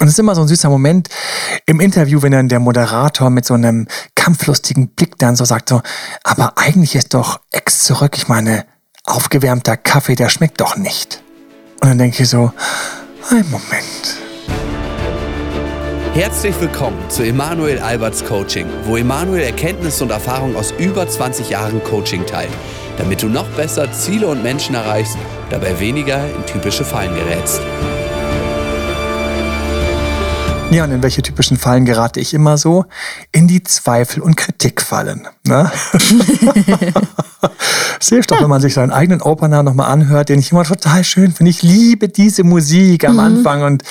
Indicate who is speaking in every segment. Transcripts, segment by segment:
Speaker 1: Und es ist immer so ein süßer Moment im Interview, wenn dann der Moderator mit so einem kampflustigen Blick dann so sagt so, aber eigentlich ist doch Ex zurück, ich meine, aufgewärmter Kaffee, der schmeckt doch nicht. Und dann denke ich so, ein Moment.
Speaker 2: Herzlich willkommen zu Emanuel Alberts Coaching, wo Emanuel Erkenntnisse und Erfahrung aus über 20 Jahren Coaching teilt, damit du noch besser Ziele und Menschen erreichst, dabei weniger in typische Fallen gerätst.
Speaker 1: Ja, und in welche typischen Fallen gerate ich immer so? In die Zweifel- und Kritikfallen. Ne? Hilft doch, wenn man sich seinen eigenen Opener nochmal anhört, den ich immer total schön finde. Ich liebe diese Musik am mhm. Anfang und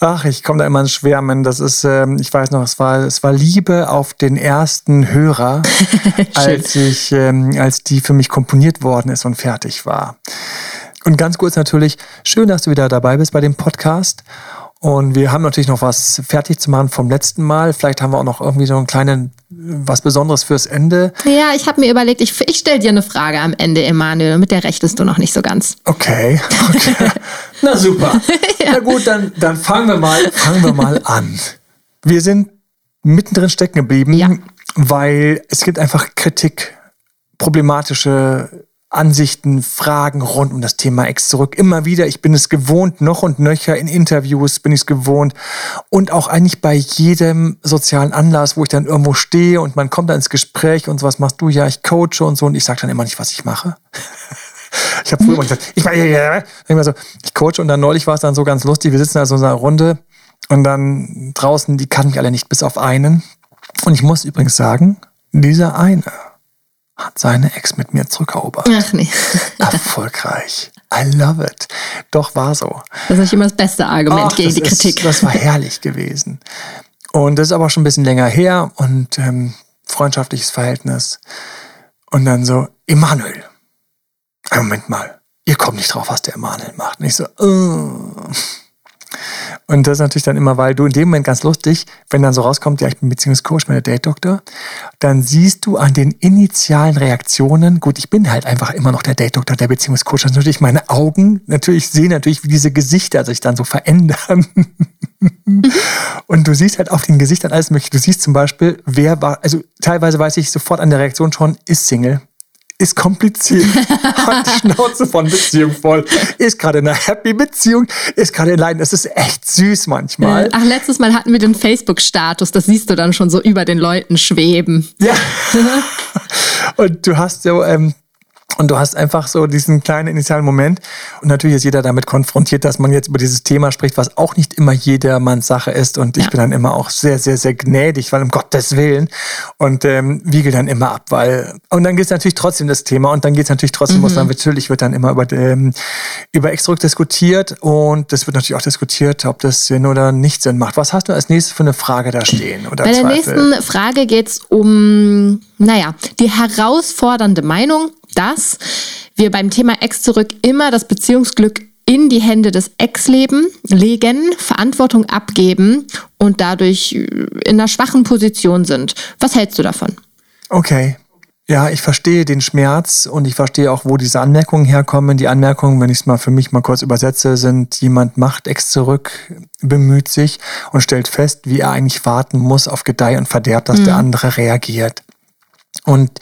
Speaker 1: ach, ich komme da immer ins Schwärmen. Das ist, ähm, ich weiß noch, es war, es war Liebe auf den ersten Hörer, als ich, ähm, als die für mich komponiert worden ist und fertig war. Und ganz kurz natürlich, schön, dass du wieder dabei bist bei dem Podcast. Und wir haben natürlich noch was fertig zu machen vom letzten Mal. Vielleicht haben wir auch noch irgendwie so einen kleinen, was Besonderes fürs Ende.
Speaker 3: Ja, ich habe mir überlegt, ich, ich stelle dir eine Frage am Ende, Emanuel. Mit der rechtest du noch nicht so ganz.
Speaker 1: Okay. okay. Na super. ja. Na gut, dann, dann fangen wir mal, fangen wir mal an. Wir sind mittendrin stecken geblieben, ja. weil es gibt einfach Kritik, problematische Ansichten, Fragen rund um das Thema Ex zurück. Immer wieder, ich bin es gewohnt, noch und nöcher in Interviews bin ich es gewohnt und auch eigentlich bei jedem sozialen Anlass, wo ich dann irgendwo stehe und man kommt dann ins Gespräch und so, was machst du? Ja, ich coache und so und ich sage dann immer nicht, was ich mache. ich habe früher immer gesagt, ich, ich, so, ich coache und dann neulich war es dann so ganz lustig, wir sitzen also in einer Runde und dann draußen, die kannten mich alle nicht, bis auf einen. Und ich muss übrigens sagen, dieser eine hat seine Ex mit mir zurückerobert. Ach nee. Erfolgreich. I love it. Doch war so.
Speaker 3: Das ist nicht immer das beste Argument Ach, gegen die Kritik.
Speaker 1: Ist, das war herrlich gewesen. Und das ist aber schon ein bisschen länger her und ähm, freundschaftliches Verhältnis. Und dann so, Emanuel. Moment mal, ihr kommt nicht drauf, was der Emanuel macht. Und ich so, uh. Und das ist natürlich dann immer, weil du in dem Moment ganz lustig, wenn dann so rauskommt, ja, ich bin Beziehungscoach, meine Date-Doktor, dann siehst du an den initialen Reaktionen, gut, ich bin halt einfach immer noch der Date-Doktor, der Beziehungscoach, also natürlich meine Augen, natürlich sehen natürlich, wie diese Gesichter sich dann so verändern. Und du siehst halt auf den Gesichtern alles mögliche. Du siehst zum Beispiel, wer war, also teilweise weiß ich sofort an der Reaktion schon, ist Single ist kompliziert, hat die Schnauze von Beziehung voll, ist gerade in einer happy Beziehung, ist gerade in Leiden. Das ist echt süß manchmal.
Speaker 3: Ach, letztes Mal hatten wir den Facebook-Status, das siehst du dann schon so über den Leuten schweben.
Speaker 1: Ja. Und du hast so ähm, und du hast einfach so diesen kleinen initialen Moment. Und natürlich ist jeder damit konfrontiert, dass man jetzt über dieses Thema spricht, was auch nicht immer jedermanns Sache ist. Und ich ja. bin dann immer auch sehr, sehr, sehr gnädig, weil um Gottes Willen. Und ähm, wiegel dann immer ab, weil. Und dann geht es natürlich trotzdem das Thema. Und dann geht es natürlich trotzdem, mhm. muss man natürlich wird dann immer über, ähm, über Exdruck diskutiert. Und das wird natürlich auch diskutiert, ob das Sinn oder nicht Sinn macht. Was hast du als nächstes für eine Frage da stehen?
Speaker 3: Oder Bei der Zweifel? nächsten Frage geht es um, naja, die herausfordernde Meinung dass wir beim Thema Ex zurück immer das Beziehungsglück in die Hände des Ex-Leben legen, Verantwortung abgeben und dadurch in einer schwachen Position sind. Was hältst du davon?
Speaker 1: Okay. Ja, ich verstehe den Schmerz und ich verstehe auch, wo diese Anmerkungen herkommen. Die Anmerkungen, wenn ich es mal für mich mal kurz übersetze, sind, jemand macht Ex zurück, bemüht sich und stellt fest, wie er eigentlich warten muss auf Gedeih und Verderb, dass mhm. der andere reagiert. Und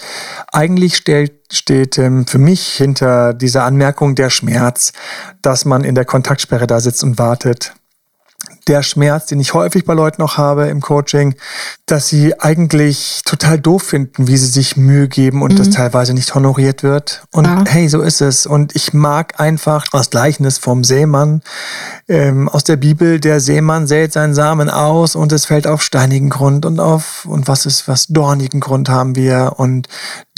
Speaker 1: eigentlich stellt, steht ähm, für mich hinter dieser Anmerkung der Schmerz, dass man in der Kontaktsperre da sitzt und wartet der Schmerz, den ich häufig bei Leuten auch habe im Coaching, dass sie eigentlich total doof finden, wie sie sich Mühe geben und mhm. das teilweise nicht honoriert wird. Und ja. hey, so ist es. Und ich mag einfach das Gleichnis vom Sämann ähm, aus der Bibel. Der Sämann sät seinen Samen aus und es fällt auf steinigen Grund und auf, und was ist, was dornigen Grund haben wir und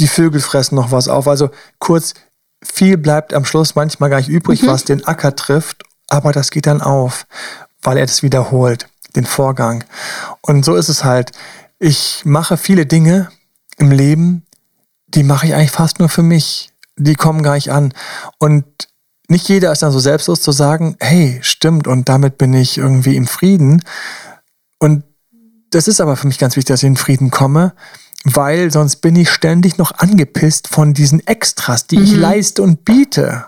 Speaker 1: die Vögel fressen noch was auf. Also kurz, viel bleibt am Schluss manchmal gar nicht übrig, mhm. was den Acker trifft, aber das geht dann auf weil er das wiederholt, den Vorgang. Und so ist es halt. Ich mache viele Dinge im Leben, die mache ich eigentlich fast nur für mich. Die kommen gar nicht an. Und nicht jeder ist dann so selbstlos zu sagen, hey, stimmt, und damit bin ich irgendwie im Frieden. Und das ist aber für mich ganz wichtig, dass ich in Frieden komme, weil sonst bin ich ständig noch angepisst von diesen Extras, die mhm. ich leiste und biete.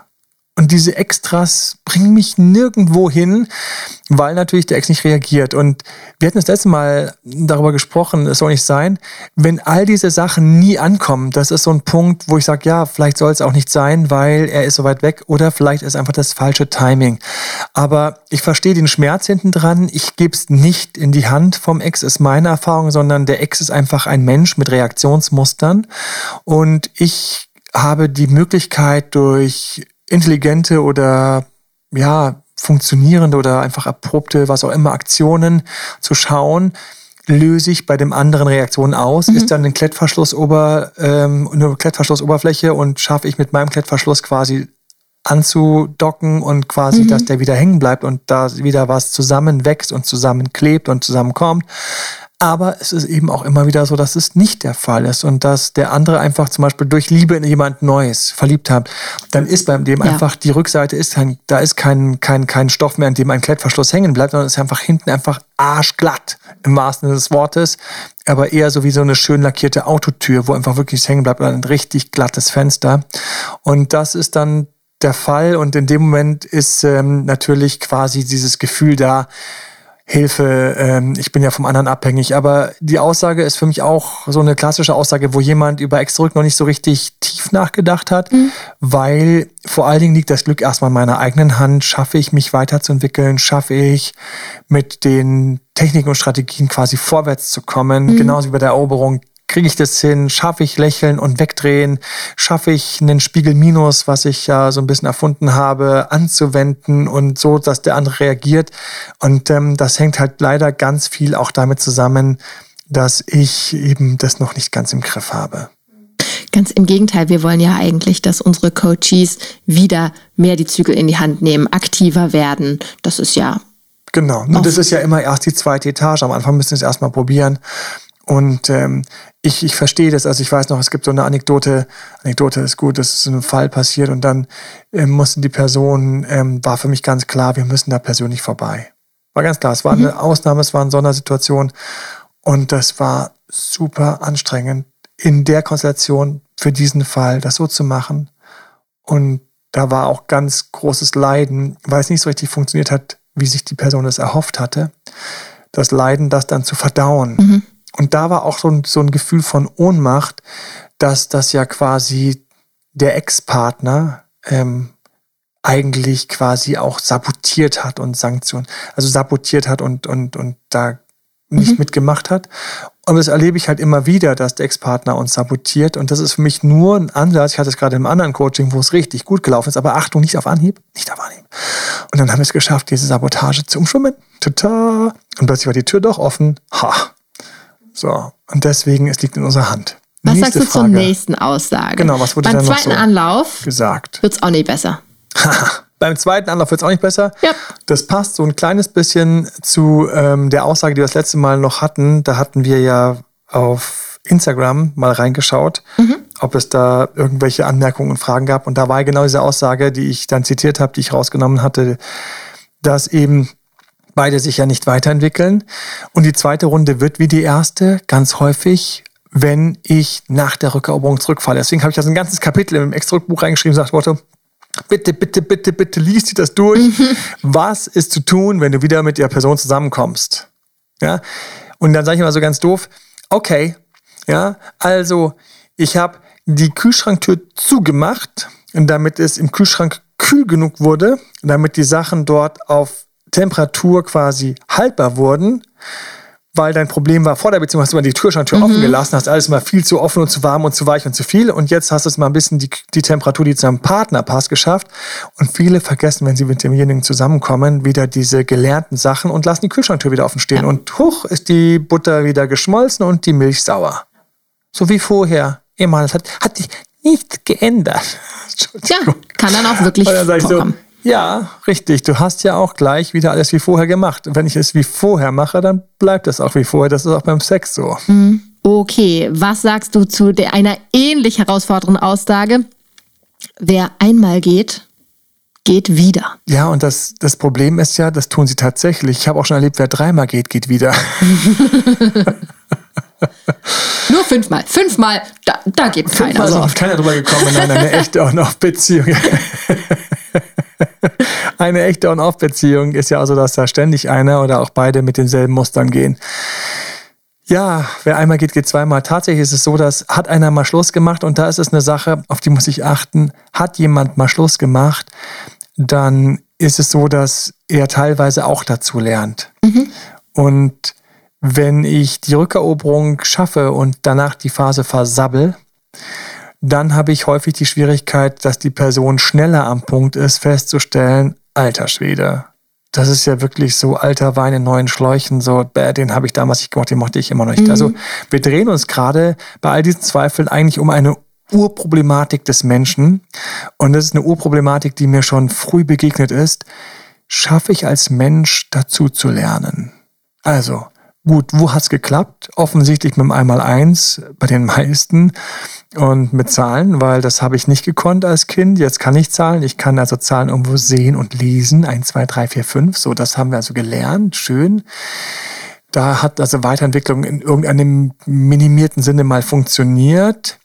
Speaker 1: Und diese Extras bringen mich nirgendwo hin, weil natürlich der Ex nicht reagiert. Und wir hatten das letzte Mal darüber gesprochen, es soll nicht sein, wenn all diese Sachen nie ankommen, das ist so ein Punkt, wo ich sage, ja, vielleicht soll es auch nicht sein, weil er ist so weit weg oder vielleicht ist einfach das falsche Timing. Aber ich verstehe den Schmerz hinten dran. Ich gebe es nicht in die Hand vom Ex, ist meine Erfahrung, sondern der Ex ist einfach ein Mensch mit Reaktionsmustern. Und ich habe die Möglichkeit durch intelligente oder ja, funktionierende oder einfach erprobte, was auch immer, Aktionen zu schauen, löse ich bei dem anderen Reaktionen aus, mhm. ist dann ein Klettverschluss ober, ähm, eine Klettverschlussoberfläche und schaffe ich mit meinem Klettverschluss quasi anzudocken und quasi, mhm. dass der wieder hängen bleibt und da wieder was zusammenwächst und zusammenklebt und zusammenkommt. Aber es ist eben auch immer wieder so, dass es nicht der Fall ist und dass der andere einfach zum Beispiel durch Liebe in jemand Neues verliebt hat. Dann ist bei dem ja. einfach die Rückseite ist kein, da ist kein, kein, kein Stoff mehr, in dem ein Klettverschluss hängen bleibt, sondern es ist einfach hinten einfach arschglatt im wahrsten Sinne des Wortes. Aber eher so wie so eine schön lackierte Autotür, wo einfach wirklich hängen bleibt oder ein richtig glattes Fenster. Und das ist dann der Fall und in dem Moment ist ähm, natürlich quasi dieses Gefühl da, Hilfe, ähm, ich bin ja vom anderen abhängig. Aber die Aussage ist für mich auch so eine klassische Aussage, wo jemand über Ex-Zurück noch nicht so richtig tief nachgedacht hat, mhm. weil vor allen Dingen liegt das Glück erstmal in meiner eigenen Hand. Schaffe ich mich weiterzuentwickeln? Schaffe ich mit den Techniken und Strategien quasi vorwärts zu kommen? Mhm. Genauso wie bei der Eroberung kriege ich das hin? Schaffe ich lächeln und wegdrehen? Schaffe ich einen Spiegel Minus, was ich ja so ein bisschen erfunden habe, anzuwenden und so, dass der andere reagiert? Und ähm, das hängt halt leider ganz viel auch damit zusammen, dass ich eben das noch nicht ganz im Griff habe.
Speaker 3: Ganz im Gegenteil, wir wollen ja eigentlich, dass unsere Coaches wieder mehr die Zügel in die Hand nehmen, aktiver werden. Das ist ja.
Speaker 1: Genau. Und das ist ja immer erst die zweite Etage. Am Anfang müssen wir es erstmal probieren. Und ähm, ich, ich verstehe das. Also ich weiß noch, es gibt so eine Anekdote. Anekdote ist gut, das ist ein Fall passiert und dann ähm, mussten die Personen, ähm, war für mich ganz klar, wir müssen da persönlich vorbei. War ganz klar, es war mhm. eine Ausnahme, es war eine Sondersituation und das war super anstrengend, in der Konstellation für diesen Fall das so zu machen. Und da war auch ganz großes Leiden, weil es nicht so richtig funktioniert hat, wie sich die Person es erhofft hatte. Das Leiden, das dann zu verdauen. Mhm und da war auch so ein, so ein Gefühl von Ohnmacht, dass das ja quasi der Ex-Partner ähm, eigentlich quasi auch sabotiert hat und Sanktionen, also sabotiert hat und, und, und da nicht mhm. mitgemacht hat. Und das erlebe ich halt immer wieder, dass der Ex-Partner uns sabotiert. Und das ist für mich nur ein Ansatz. Ich hatte es gerade im anderen Coaching, wo es richtig gut gelaufen ist. Aber Achtung, nicht auf Anhieb. Nicht auf Anhieb. Und dann haben wir es geschafft, diese Sabotage zu umschwimmen. Tata. Und plötzlich war die Tür doch offen. Ha. So, und deswegen, es liegt in unserer Hand.
Speaker 3: Was Nächste sagst du Frage. zur nächsten Aussage?
Speaker 1: Genau, was wurde
Speaker 3: Beim
Speaker 1: dann
Speaker 3: zweiten
Speaker 1: noch so
Speaker 3: Anlauf
Speaker 1: gesagt?
Speaker 3: Wird es auch nicht besser.
Speaker 1: Beim zweiten Anlauf wird es auch nicht besser.
Speaker 3: Ja.
Speaker 1: Das passt so ein kleines bisschen zu ähm, der Aussage, die wir das letzte Mal noch hatten. Da hatten wir ja auf Instagram mal reingeschaut, mhm. ob es da irgendwelche Anmerkungen und Fragen gab. Und da war genau diese Aussage, die ich dann zitiert habe, die ich rausgenommen hatte, dass eben beide sich ja nicht weiterentwickeln. Und die zweite Runde wird wie die erste ganz häufig, wenn ich nach der Rückeroberung zurückfalle. Deswegen habe ich das ein ganzes Kapitel im Extra-Buch reingeschrieben und gesagt, bitte, bitte, bitte, bitte liest dir das durch. Mhm. Was ist zu tun, wenn du wieder mit der Person zusammenkommst? Ja? Und dann sage ich immer so ganz doof, okay, ja, also ich habe die Kühlschranktür zugemacht, damit es im Kühlschrank kühl genug wurde, damit die Sachen dort auf Temperatur quasi haltbar wurden, weil dein Problem war, vor der Beziehung hast du mal die Türschranktür mhm. offen gelassen, hast alles mal viel zu offen und zu warm und zu weich und zu viel und jetzt hast du es mal ein bisschen die, die Temperatur, die zu einem Partner passt, geschafft und viele vergessen, wenn sie mit demjenigen zusammenkommen, wieder diese gelernten Sachen und lassen die Kühlschranktür wieder offen stehen ja. und hoch ist die Butter wieder geschmolzen und die Milch sauer. So wie vorher. Immer, das hat, hat sich nichts geändert.
Speaker 3: Ja, kann dann auch wirklich vorkommen. So,
Speaker 1: ja, richtig. Du hast ja auch gleich wieder alles wie vorher gemacht. Und wenn ich es wie vorher mache, dann bleibt es auch wie vorher. Das ist auch beim Sex so.
Speaker 3: Mhm. Okay, was sagst du zu der, einer ähnlich herausfordernden Aussage? Wer einmal geht, geht wieder.
Speaker 1: Ja, und das, das Problem ist ja, das tun sie tatsächlich. Ich habe auch schon erlebt, wer dreimal geht, geht wieder.
Speaker 3: Nur fünfmal. Fünfmal, da, da geht keiner.
Speaker 1: Fünfmal ist keiner drüber gekommen in einer echte auch noch Beziehung. eine echte On-Off-Beziehung ist ja also, dass da ständig einer oder auch beide mit denselben Mustern gehen. Ja, wer einmal geht, geht zweimal. Tatsächlich ist es so, dass hat einer mal Schluss gemacht und da ist es eine Sache, auf die muss ich achten. Hat jemand mal Schluss gemacht, dann ist es so, dass er teilweise auch dazu lernt. Mhm. Und wenn ich die Rückeroberung schaffe und danach die Phase versabbel, dann habe ich häufig die Schwierigkeit, dass die Person schneller am Punkt ist, festzustellen, alter Schwede, das ist ja wirklich so alter Wein in neuen Schläuchen, so, bäh, den habe ich damals nicht gemacht, den mochte ich immer noch nicht. Mhm. Also wir drehen uns gerade bei all diesen Zweifeln eigentlich um eine Urproblematik des Menschen. Und das ist eine Urproblematik, die mir schon früh begegnet ist. Schaffe ich als Mensch dazu zu lernen? Also, gut, wo hat's geklappt? Offensichtlich mit dem Einmaleins bei den meisten und mit Zahlen, weil das habe ich nicht gekonnt als Kind. Jetzt kann ich Zahlen. Ich kann also Zahlen irgendwo sehen und lesen. 1, 2, 3, 4, 5. So, das haben wir also gelernt. Schön. Da hat also Weiterentwicklung in irgendeinem minimierten Sinne mal funktioniert.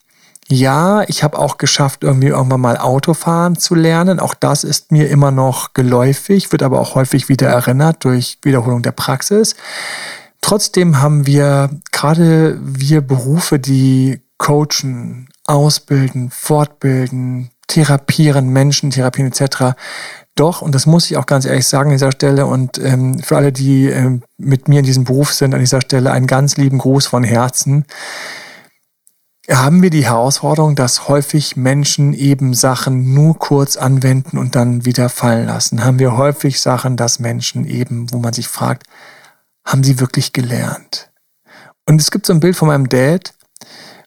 Speaker 1: Ja, ich habe auch geschafft, irgendwie irgendwann mal Autofahren zu lernen. Auch das ist mir immer noch geläufig, wird aber auch häufig wieder erinnert durch Wiederholung der Praxis. Trotzdem haben wir gerade wir Berufe, die coachen, ausbilden, fortbilden, therapieren, Menschen therapieren etc. Doch, und das muss ich auch ganz ehrlich sagen an dieser Stelle und ähm, für alle, die ähm, mit mir in diesem Beruf sind, an dieser Stelle einen ganz lieben Gruß von Herzen, haben wir die Herausforderung, dass häufig Menschen eben Sachen nur kurz anwenden und dann wieder fallen lassen. Haben wir häufig Sachen, dass Menschen eben, wo man sich fragt, haben sie wirklich gelernt? Und es gibt so ein Bild von meinem Dad,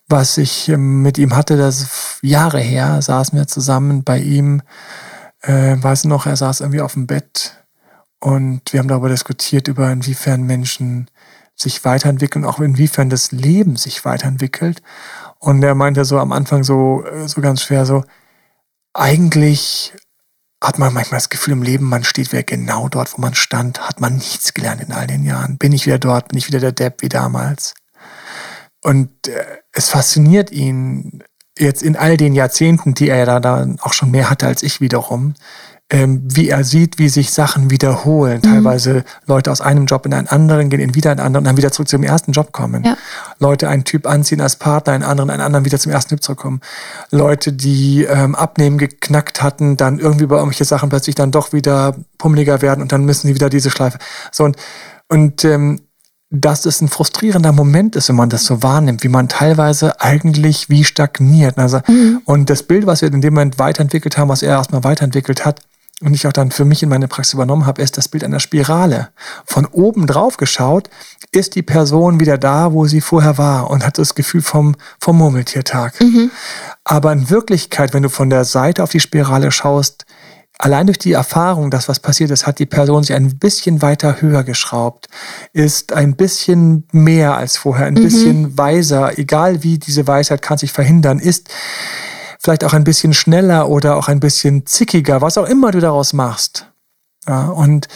Speaker 1: was ich ähm, mit ihm hatte, das Jahre her, saßen wir zusammen bei ihm, äh, weiß noch, er saß irgendwie auf dem Bett und wir haben darüber diskutiert, über inwiefern Menschen sich weiterentwickeln, auch inwiefern das Leben sich weiterentwickelt. Und er meinte so am Anfang so, äh, so ganz schwer so, eigentlich hat man manchmal das Gefühl im Leben, man steht wieder genau dort, wo man stand, hat man nichts gelernt in all den Jahren. Bin ich wieder dort, bin ich wieder der Depp wie damals. Und äh, es fasziniert ihn jetzt in all den Jahrzehnten, die er da dann auch schon mehr hatte als ich wiederum, ähm, wie er sieht, wie sich Sachen wiederholen. Mhm. Teilweise Leute aus einem Job in einen anderen gehen in wieder einen anderen und dann wieder zurück zum ersten Job kommen. Ja. Leute einen Typ anziehen als Partner, einen anderen, einen anderen wieder zum ersten Typ zurückkommen. Leute, die ähm, Abnehmen geknackt hatten, dann irgendwie bei irgendwelche Sachen plötzlich dann doch wieder pummeliger werden und dann müssen sie wieder diese Schleife. So und, und ähm, dass es ein frustrierender Moment ist, wenn man das so wahrnimmt, wie man teilweise eigentlich wie stagniert. Also, mhm. Und das Bild, was wir in dem Moment weiterentwickelt haben, was er erstmal weiterentwickelt hat, und ich auch dann für mich in meine Praxis übernommen habe, ist das Bild einer Spirale. Von oben drauf geschaut, ist die Person wieder da, wo sie vorher war und hat das Gefühl vom, vom Murmeltiertag. Mhm. Aber in Wirklichkeit, wenn du von der Seite auf die Spirale schaust, allein durch die Erfahrung, dass was passiert ist, hat die Person sich ein bisschen weiter höher geschraubt, ist ein bisschen mehr als vorher, ein mhm. bisschen weiser, egal wie diese Weisheit kann sich verhindern, ist vielleicht auch ein bisschen schneller oder auch ein bisschen zickiger, was auch immer du daraus machst. Ja, und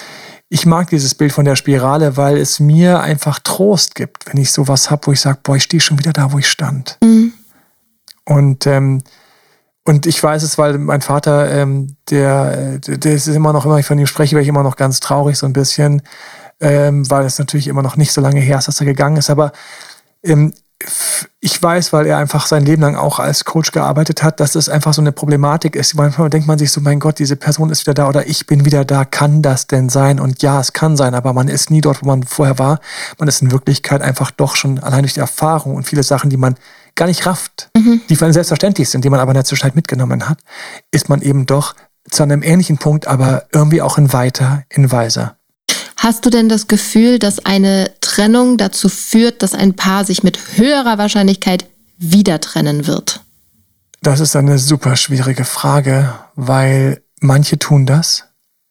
Speaker 1: ich mag dieses Bild von der Spirale, weil es mir einfach Trost gibt, wenn ich sowas habe, wo ich sage, boah, ich stehe schon wieder da, wo ich stand. Mhm. Und ähm, und ich weiß es, weil mein Vater, ähm, der, der ist immer noch, immer ich von ihm spreche, werde ich immer noch ganz traurig so ein bisschen, ähm, weil es natürlich immer noch nicht so lange her ist, dass er gegangen ist. Aber ähm, ich weiß, weil er einfach sein Leben lang auch als Coach gearbeitet hat, dass es einfach so eine Problematik ist. Manchmal denkt man sich so, mein Gott, diese Person ist wieder da oder ich bin wieder da. Kann das denn sein? Und ja, es kann sein, aber man ist nie dort, wo man vorher war. Man ist in Wirklichkeit einfach doch schon allein durch die Erfahrung und viele Sachen, die man gar nicht rafft, mhm. die für einen selbstverständlich sind, die man aber in der Zwischenzeit mitgenommen hat, ist man eben doch zu einem ähnlichen Punkt, aber irgendwie auch in weiter, in weiser.
Speaker 3: Hast du denn das Gefühl, dass eine Trennung dazu führt, dass ein Paar sich mit höherer Wahrscheinlichkeit wieder trennen wird?
Speaker 1: Das ist eine super schwierige Frage, weil manche tun das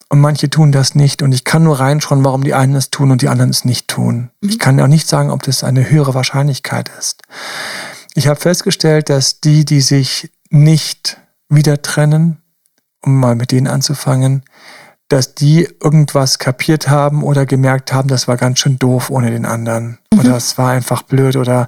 Speaker 1: und manche tun das nicht. Und ich kann nur reinschauen, warum die einen es tun und die anderen es nicht tun. Mhm. Ich kann auch nicht sagen, ob das eine höhere Wahrscheinlichkeit ist. Ich habe festgestellt, dass die, die sich nicht wieder trennen, um mal mit denen anzufangen, dass die irgendwas kapiert haben oder gemerkt haben, das war ganz schön doof ohne den anderen. Mhm. Oder es war einfach blöd oder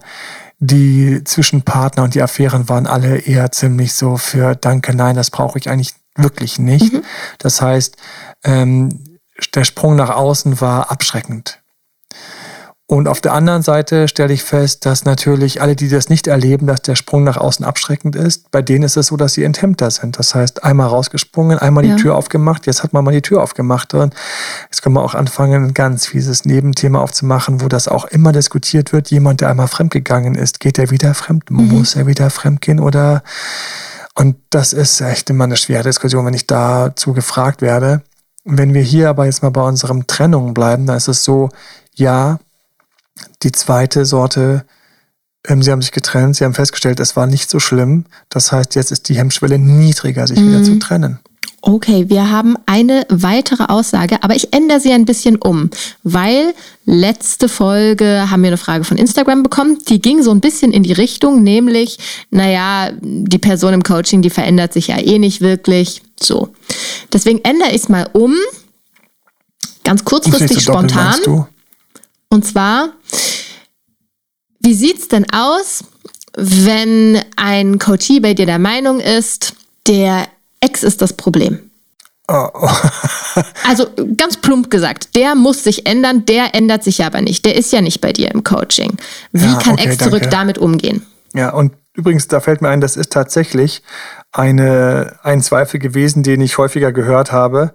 Speaker 1: die Zwischenpartner und die Affären waren alle eher ziemlich so für Danke, nein, das brauche ich eigentlich Wirklich nicht. Mhm. Das heißt, ähm, der Sprung nach außen war abschreckend. Und auf der anderen Seite stelle ich fest, dass natürlich alle, die das nicht erleben, dass der Sprung nach außen abschreckend ist, bei denen ist es so, dass sie enthemmter sind. Das heißt, einmal rausgesprungen, einmal die ja. Tür aufgemacht, jetzt hat man mal die Tür aufgemacht. Und jetzt können wir auch anfangen, ein ganz fieses Nebenthema aufzumachen, wo das auch immer diskutiert wird. Jemand, der einmal fremdgegangen ist, geht er wieder fremd? Mhm. Muss er wieder fremdgehen oder? Und das ist echt immer eine schwere Diskussion, wenn ich dazu gefragt werde. Wenn wir hier aber jetzt mal bei unserem Trennung bleiben, dann ist es so, ja, die zweite Sorte, ähm, sie haben sich getrennt, sie haben festgestellt, es war nicht so schlimm. Das heißt, jetzt ist die Hemmschwelle niedriger, sich mhm. wieder zu trennen.
Speaker 3: Okay, wir haben eine weitere Aussage, aber ich ändere sie ein bisschen um, weil letzte Folge haben wir eine Frage von Instagram bekommen, die ging so ein bisschen in die Richtung, nämlich, naja, die Person im Coaching, die verändert sich ja eh nicht wirklich. So. Deswegen ändere ich es mal um, ganz kurzfristig spontan. Und zwar, wie sieht es denn aus, wenn ein Coachie bei dir der Meinung ist, der Ex ist das Problem? Oh, oh. also ganz plump gesagt, der muss sich ändern, der ändert sich aber nicht. Der ist ja nicht bei dir im Coaching. Wie ja, kann okay, Ex zurück danke. damit umgehen?
Speaker 1: Ja, und übrigens, da fällt mir ein, das ist tatsächlich eine, ein Zweifel gewesen, den ich häufiger gehört habe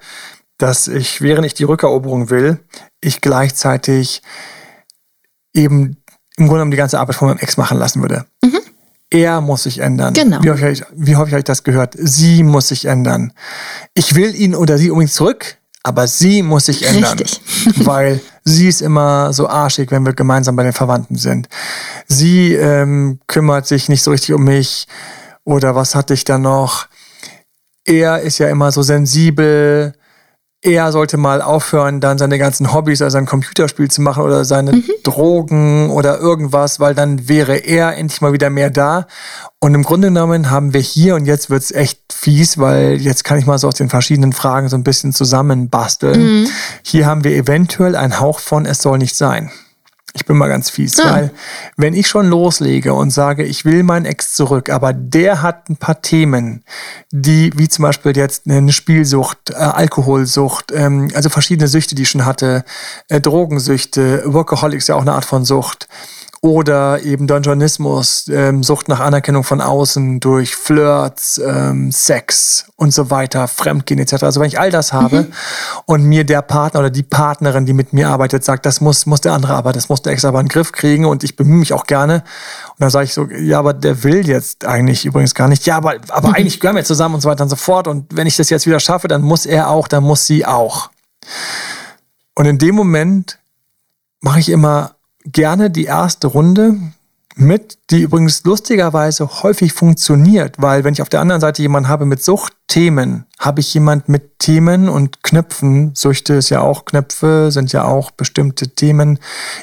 Speaker 1: dass ich, während ich die Rückeroberung will, ich gleichzeitig eben im Grunde genommen die ganze Arbeit von meinem Ex machen lassen würde. Mhm. Er muss sich ändern. Genau. Wie häufig, wie häufig habe ich das gehört? Sie muss sich ändern. Ich will ihn oder sie unbedingt zurück, aber sie muss sich ändern. Richtig. weil sie ist immer so arschig, wenn wir gemeinsam bei den Verwandten sind. Sie ähm, kümmert sich nicht so richtig um mich. Oder was hatte ich da noch? Er ist ja immer so sensibel er sollte mal aufhören, dann seine ganzen Hobbys, also ein Computerspiel zu machen oder seine mhm. Drogen oder irgendwas, weil dann wäre er endlich mal wieder mehr da. Und im Grunde genommen haben wir hier, und jetzt wird's echt fies, weil jetzt kann ich mal so aus den verschiedenen Fragen so ein bisschen zusammenbasteln. Mhm. Hier haben wir eventuell einen Hauch von, es soll nicht sein. Ich bin mal ganz fies, ah. weil wenn ich schon loslege und sage, ich will meinen Ex zurück, aber der hat ein paar Themen, die, wie zum Beispiel jetzt eine Spielsucht, äh, Alkoholsucht, ähm, also verschiedene Süchte, die ich schon hatte, äh, Drogensüchte, Workaholics ja auch eine Art von Sucht, oder eben Dungeonismus, ähm, Sucht nach Anerkennung von außen durch Flirts, ähm, Sex und so weiter, Fremdgehen etc. Also wenn ich all das habe mhm. und mir der Partner oder die Partnerin, die mit mir arbeitet, sagt, das muss, muss der andere aber, das muss der Ex aber in den Griff kriegen und ich bemühe mich auch gerne. Und dann sage ich so, ja, aber der will jetzt eigentlich übrigens gar nicht. Ja, aber, aber mhm. eigentlich gehören wir zusammen und so weiter und so fort. Und wenn ich das jetzt wieder schaffe, dann muss er auch, dann muss sie auch. Und in dem Moment mache ich immer gerne die erste Runde mit, die übrigens lustigerweise häufig funktioniert, weil wenn ich auf der anderen Seite jemanden habe mit Suchtthemen, habe ich jemand mit Themen und Knöpfen. Süchte ist ja auch Knöpfe, sind ja auch bestimmte Themen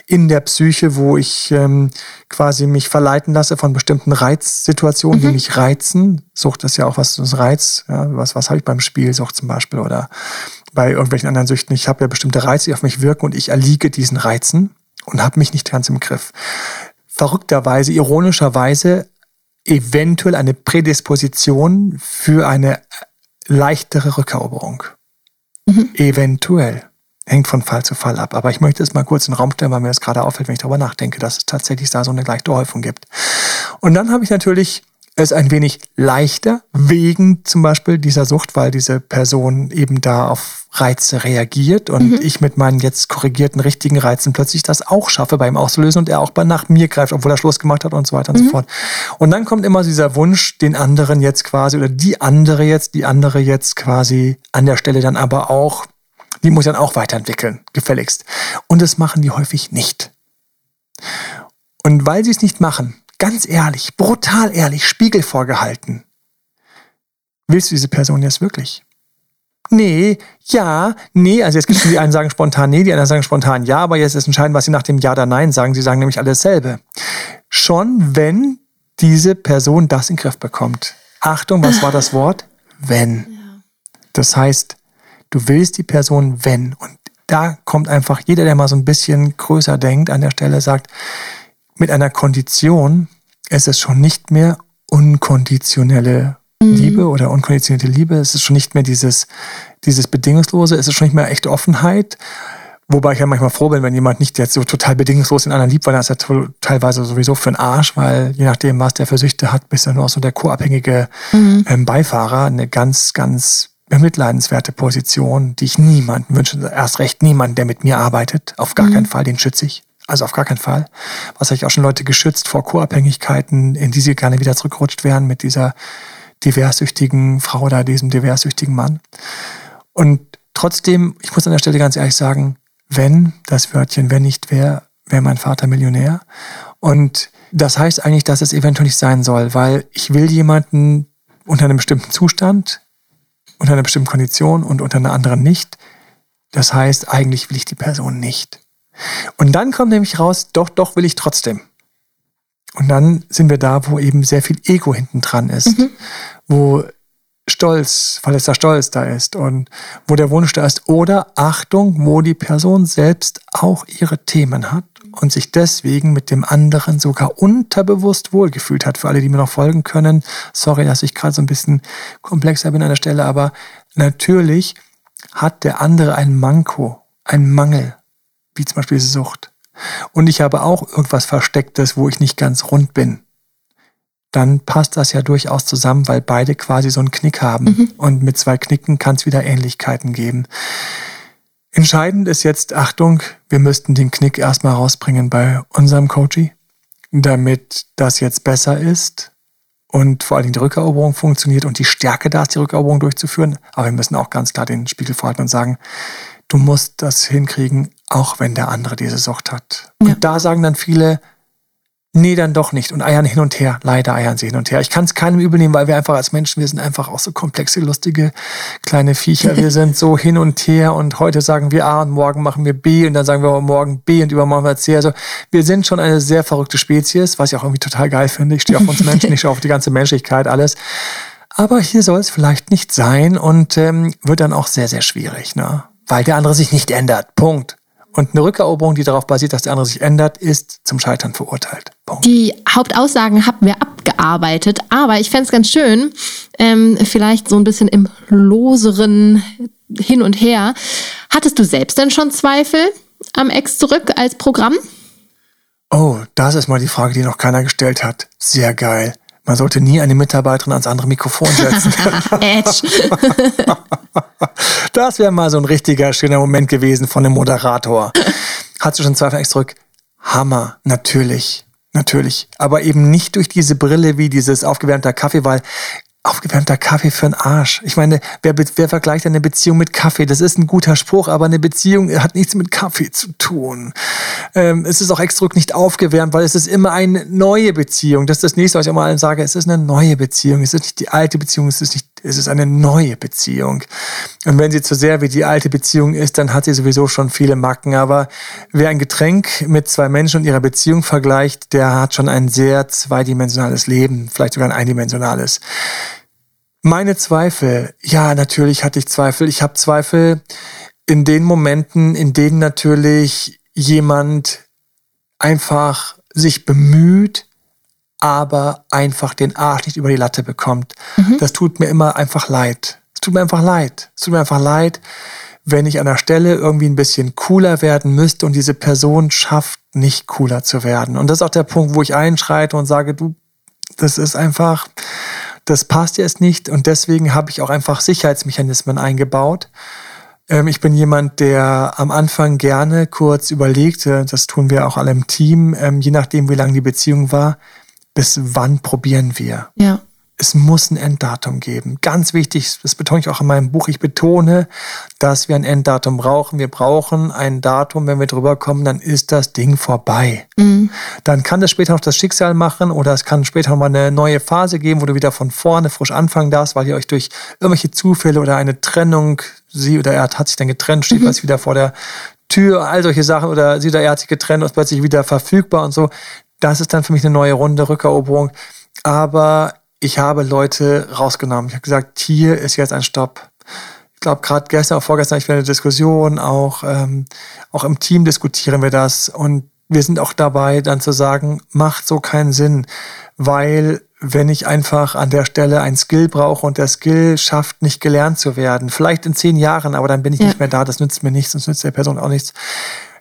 Speaker 1: in der Psyche, wo ich ähm, quasi mich verleiten lasse von bestimmten Reizsituationen, mhm. die mich reizen. Sucht ist ja auch was, das Reiz. Ja, was, was habe ich beim Spiel, Sucht zum Beispiel oder bei irgendwelchen anderen Süchten. Ich habe ja bestimmte Reize, die auf mich wirken und ich erliege diesen Reizen und habe mich nicht ganz im Griff. Verrückterweise, ironischerweise, eventuell eine Prädisposition für eine leichtere Rückeroberung. Mhm. Eventuell. Hängt von Fall zu Fall ab. Aber ich möchte es mal kurz in den Raum stellen, weil mir das gerade auffällt, wenn ich darüber nachdenke, dass es tatsächlich da so eine leichte Häufung gibt. Und dann habe ich natürlich es ein wenig leichter wegen zum Beispiel dieser Sucht, weil diese Person eben da auf Reize reagiert und mhm. ich mit meinen jetzt korrigierten richtigen Reizen plötzlich das auch schaffe, bei ihm auszulösen und er auch nach mir greift, obwohl er Schluss gemacht hat und so weiter und mhm. so fort. Und dann kommt immer dieser Wunsch, den anderen jetzt quasi oder die andere jetzt, die andere jetzt quasi an der Stelle dann aber auch, die muss dann auch weiterentwickeln, gefälligst. Und das machen die häufig nicht. Und weil sie es nicht machen, ganz ehrlich, brutal ehrlich, Spiegel vorgehalten. Willst du diese Person jetzt wirklich? Nee, ja, nee. Also jetzt gibt es die einen sagen spontan nee, die anderen sagen spontan ja, aber jetzt ist entscheidend, was sie nach dem Ja oder Nein sagen. Sie sagen nämlich alles dasselbe. Schon wenn diese Person das in den Griff bekommt. Achtung, was war das Wort? Wenn. Das heißt, du willst die Person wenn. Und da kommt einfach jeder, der mal so ein bisschen größer denkt, an der Stelle sagt, mit einer Kondition ist es schon nicht mehr unkonditionelle mhm. Liebe oder unkonditionierte Liebe. Es ist schon nicht mehr dieses, dieses Bedingungslose, es ist schon nicht mehr echte Offenheit. Wobei ich ja manchmal froh bin, wenn jemand nicht jetzt so total bedingungslos den anderen liebt, weil das ist ja teilweise sowieso für einen Arsch, weil je nachdem, was der für Süchte hat, bist du nur so der co-abhängige mhm. ähm, Beifahrer. Eine ganz, ganz bemitleidenswerte Position, die ich niemanden wünsche. Erst recht niemanden, der mit mir arbeitet. Auf gar mhm. keinen Fall, den schütze ich. Also auf gar keinen Fall. Was habe ich auch schon Leute geschützt vor Co-Abhängigkeiten, in die sie gerne wieder zurückgerutscht wären mit dieser diverssüchtigen Frau oder diesem diverssüchtigen Mann. Und trotzdem, ich muss an der Stelle ganz ehrlich sagen, wenn das Wörtchen, wenn nicht wer, wäre mein Vater Millionär. Und das heißt eigentlich, dass es eventuell nicht sein soll, weil ich will jemanden unter einem bestimmten Zustand, unter einer bestimmten Kondition und unter einer anderen nicht. Das heißt, eigentlich will ich die Person nicht. Und dann kommt nämlich raus, doch, doch will ich trotzdem. Und dann sind wir da, wo eben sehr viel Ego hinten dran ist, mhm. wo Stolz, verletzter Stolz da ist und wo der Wunsch da ist. Oder Achtung, wo die Person selbst auch ihre Themen hat und sich deswegen mit dem anderen sogar unterbewusst wohlgefühlt hat. Für alle, die mir noch folgen können, sorry, dass ich gerade so ein bisschen komplexer bin an der Stelle, aber natürlich hat der andere ein Manko, ein Mangel, wie zum Beispiel Sucht. Und ich habe auch irgendwas Verstecktes, wo ich nicht ganz rund bin dann passt das ja durchaus zusammen, weil beide quasi so einen Knick haben. Mhm. Und mit zwei Knicken kann es wieder Ähnlichkeiten geben. Entscheidend ist jetzt, Achtung, wir müssten den Knick erstmal rausbringen bei unserem Coachy, damit das jetzt besser ist und vor allen Dingen die Rückeroberung funktioniert und die Stärke da ist, die Rückeroberung durchzuführen. Aber wir müssen auch ganz klar den Spiegel vorhalten und sagen, du musst das hinkriegen, auch wenn der andere diese Sucht hat. Ja. Und da sagen dann viele, nee, dann doch nicht. Und eiern hin und her. Leider eiern sie hin und her. Ich kann es keinem übel nehmen, weil wir einfach als Menschen, wir sind einfach auch so komplexe, lustige kleine Viecher. Wir sind so hin und her und heute sagen wir A und morgen machen wir B und dann sagen wir morgen B und übermorgen wir C. Also wir sind schon eine sehr verrückte Spezies, was ich auch irgendwie total geil finde. Ich stehe auf uns Menschen, ich stehe auf die ganze Menschlichkeit, alles. Aber hier soll es vielleicht nicht sein und ähm, wird dann auch sehr, sehr schwierig, ne? Weil der andere sich nicht ändert. Punkt. Und eine Rückeroberung, die darauf basiert, dass der andere sich ändert, ist zum Scheitern verurteilt.
Speaker 3: Punkt. Die Hauptaussagen haben wir abgearbeitet, aber ich fände es ganz schön, ähm, vielleicht so ein bisschen im loseren Hin und Her. Hattest du selbst denn schon Zweifel am Ex zurück als Programm?
Speaker 1: Oh, das ist mal die Frage, die noch keiner gestellt hat. Sehr geil. Man sollte nie eine Mitarbeiterin ans andere Mikrofon setzen. das wäre mal so ein richtiger schöner Moment gewesen von einem Moderator. Hast du schon Zweifel zurück? Hammer, natürlich. Natürlich. Aber eben nicht durch diese Brille wie dieses aufgewärmter Kaffee, weil aufgewärmter Kaffee für einen Arsch. Ich meine, wer, wer vergleicht eine Beziehung mit Kaffee? Das ist ein guter Spruch, aber eine Beziehung hat nichts mit Kaffee zu tun. Ähm, es ist auch extra nicht aufgewärmt, weil es ist immer eine neue Beziehung. Das ist das nächste, was ich immer allen sage. Es ist eine neue Beziehung. Es ist nicht die alte Beziehung, es ist nicht, es ist eine neue Beziehung. Und wenn sie zu sehr wie die alte Beziehung ist, dann hat sie sowieso schon viele Macken. Aber wer ein Getränk mit zwei Menschen und ihrer Beziehung vergleicht, der hat schon ein sehr zweidimensionales Leben, vielleicht sogar ein eindimensionales. Meine Zweifel, ja, natürlich hatte ich Zweifel. Ich habe Zweifel in den Momenten, in denen natürlich jemand einfach sich bemüht, aber einfach den Arsch nicht über die Latte bekommt. Mhm. Das tut mir immer einfach leid. Es tut mir einfach leid. Es tut mir einfach leid, wenn ich an der Stelle irgendwie ein bisschen cooler werden müsste und diese Person schafft, nicht cooler zu werden. Und das ist auch der Punkt, wo ich einschreite und sage, du, das ist einfach, das passt jetzt nicht und deswegen habe ich auch einfach Sicherheitsmechanismen eingebaut. Ähm, ich bin jemand, der am Anfang gerne kurz überlegte, das tun wir auch alle im Team, ähm, je nachdem, wie lang die Beziehung war, bis wann probieren wir.
Speaker 3: Ja
Speaker 1: es muss ein Enddatum geben. Ganz wichtig, das betone ich auch in meinem Buch. Ich betone, dass wir ein Enddatum brauchen. Wir brauchen ein Datum, wenn wir drüber kommen, dann ist das Ding vorbei. Mhm. Dann kann das später noch das Schicksal machen oder es kann später noch mal eine neue Phase geben, wo du wieder von vorne frisch anfangen darfst, weil ihr euch durch irgendwelche Zufälle oder eine Trennung, sie oder er hat sich dann getrennt, steht mhm. was wieder vor der Tür, all solche Sachen oder sie oder er hat sich getrennt und ist plötzlich wieder verfügbar und so. Das ist dann für mich eine neue Runde Rückeroberung. Aber ich habe Leute rausgenommen. Ich habe gesagt, hier ist jetzt ein Stopp. Ich glaube, gerade gestern oder vorgestern, ich war eine Diskussion, auch, ähm, auch im Team diskutieren wir das. Und wir sind auch dabei, dann zu sagen, macht so keinen Sinn, weil wenn ich einfach an der Stelle ein Skill brauche und der Skill schafft, nicht gelernt zu werden, vielleicht in zehn Jahren, aber dann bin ich ja. nicht mehr da, das nützt mir nichts, das nützt der Person auch nichts,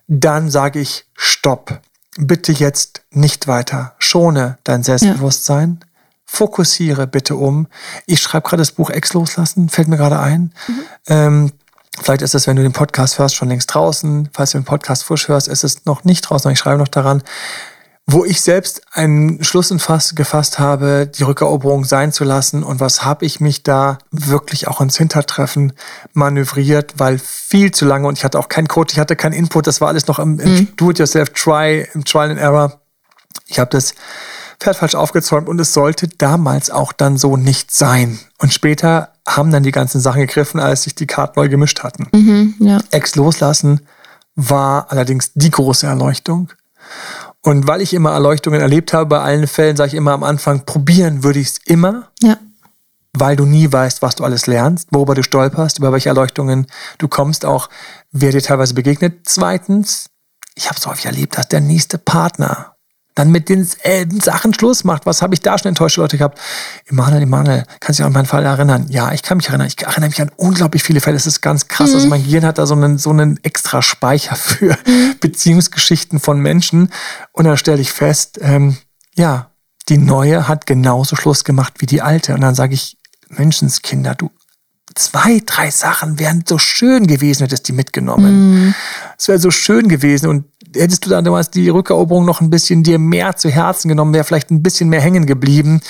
Speaker 1: dann sage ich Stopp. Bitte jetzt nicht weiter. Schone dein Selbstbewusstsein. Ja. Fokussiere bitte um. Ich schreibe gerade das Buch Ex loslassen, fällt mir gerade ein. Mhm. Ähm, Vielleicht ist es, wenn du den Podcast hörst, schon längst draußen. Falls du den Podcast frisch hörst, ist es noch nicht draußen. Ich schreibe noch daran, wo ich selbst einen Schluss gefasst habe, die Rückeroberung sein zu lassen. Und was habe ich mich da wirklich auch ins Hintertreffen manövriert, weil viel zu lange und ich hatte auch keinen Code, ich hatte keinen Input. Das war alles noch im, im mhm. Do-it-yourself-Try, im Trial and Error. Ich habe das Pferd falsch aufgezäumt und es sollte damals auch dann so nicht sein. Und später haben dann die ganzen Sachen gegriffen, als sich die Karten neu gemischt hatten. Mhm, ja. Ex loslassen war allerdings die große Erleuchtung. Und weil ich immer Erleuchtungen erlebt habe, bei allen Fällen sage ich immer am Anfang, probieren würde ich es immer. Ja. Weil du nie weißt, was du alles lernst, worüber du stolperst, über welche Erleuchtungen du kommst, auch wer dir teilweise begegnet. Zweitens, ich habe es häufig erlebt, dass der nächste Partner dann mit den äh, Sachen Schluss macht. Was habe ich da schon enttäuschte Leute gehabt? Emanuel, Emanuel, kannst du dich an meinen Fall erinnern? Ja, ich kann mich erinnern. Ich erinnere mich an unglaublich viele Fälle. Es ist ganz krass. Also mhm. Also mein Gehirn hat da so einen, so einen extra Speicher für mhm. Beziehungsgeschichten von Menschen. Und dann stelle ich fest, ähm, ja, die neue hat genauso Schluss gemacht wie die alte. Und dann sage ich, Menschenskinder, du zwei, drei Sachen wären so schön gewesen, hättest die mitgenommen. Mhm. Es wäre so schön gewesen und hättest du dann damals die Rückeroberung noch ein bisschen dir mehr zu Herzen genommen, wäre vielleicht ein bisschen mehr hängen geblieben.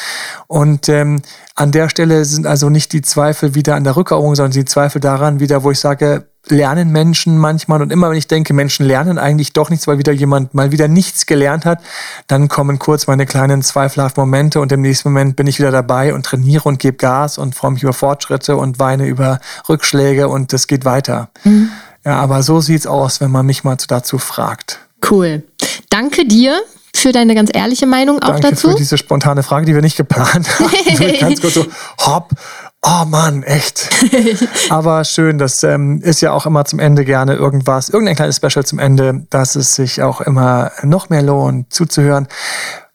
Speaker 1: Und ähm, an der Stelle sind also nicht die Zweifel wieder an der Rückeroberung, sondern die Zweifel daran wieder, wo ich sage, lernen Menschen manchmal und immer wenn ich denke, Menschen lernen eigentlich doch nichts, weil wieder jemand mal wieder nichts gelernt hat, dann kommen kurz meine kleinen zweifelhaften Momente und im nächsten Moment bin ich wieder dabei und trainiere und gebe Gas und freue mich über Fortschritte und weine über Rückschläge und es geht weiter. Mhm. Ja, aber so sieht's aus, wenn man mich mal dazu fragt.
Speaker 3: Cool. Danke dir für deine ganz ehrliche Meinung auch
Speaker 1: Danke
Speaker 3: dazu.
Speaker 1: Für diese spontane Frage, die wir nicht geplant haben. ganz kurz so, hopp, oh Mann, echt. Aber schön, das ähm, ist ja auch immer zum Ende gerne irgendwas, irgendein kleines Special zum Ende, dass es sich auch immer noch mehr lohnt zuzuhören.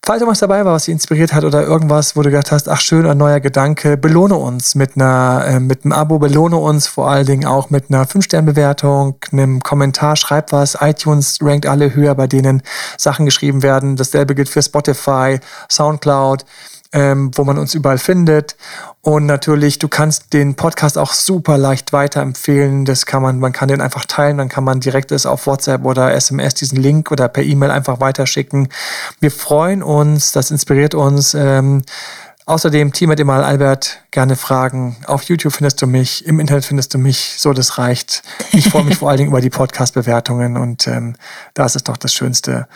Speaker 1: Falls irgendwas dabei war, was dich inspiriert hat oder irgendwas, wo du gedacht hast, ach schön, ein neuer Gedanke, belohne uns mit einer, äh, mit einem Abo, belohne uns vor allen Dingen auch mit einer 5-Sterne-Bewertung, einem Kommentar, schreib was. iTunes rankt alle höher, bei denen Sachen geschrieben werden. Dasselbe gilt für Spotify, Soundcloud ähm, wo man uns überall findet. Und natürlich, du kannst den Podcast auch super leicht weiterempfehlen. Das kann man, man kann den einfach teilen, dann kann man direkt es auf WhatsApp oder SMS diesen Link oder per E-Mail einfach weiterschicken. Wir freuen uns, das inspiriert uns. Ähm, Außerdem Team mit Emal Albert, gerne Fragen. Auf YouTube findest du mich, im Internet findest du mich, so das reicht. Ich freue mich vor allen Dingen über die Podcast-Bewertungen und ähm, da ist doch das Schönste,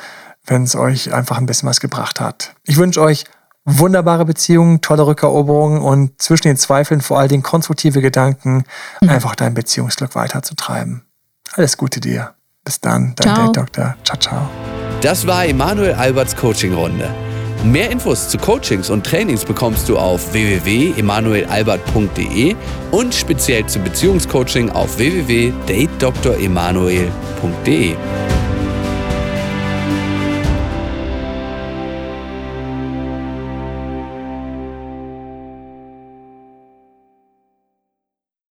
Speaker 1: wenn es euch einfach ein bisschen was gebracht hat. Ich wünsche euch wunderbare Beziehungen, tolle Rückeroberungen und zwischen den Zweifeln vor allen Dingen konstruktive Gedanken, mhm. einfach dein Beziehungsglück weiterzutreiben. Alles Gute dir. Bis dann, dein Date Doktor. Ciao, ciao.
Speaker 2: Das war Emanuel Alberts Coaching-Runde. Mehr Infos zu Coachings und Trainings bekommst du auf www.emanuelalbert.de und speziell zum Beziehungscoaching auf www.datedremanuel.de.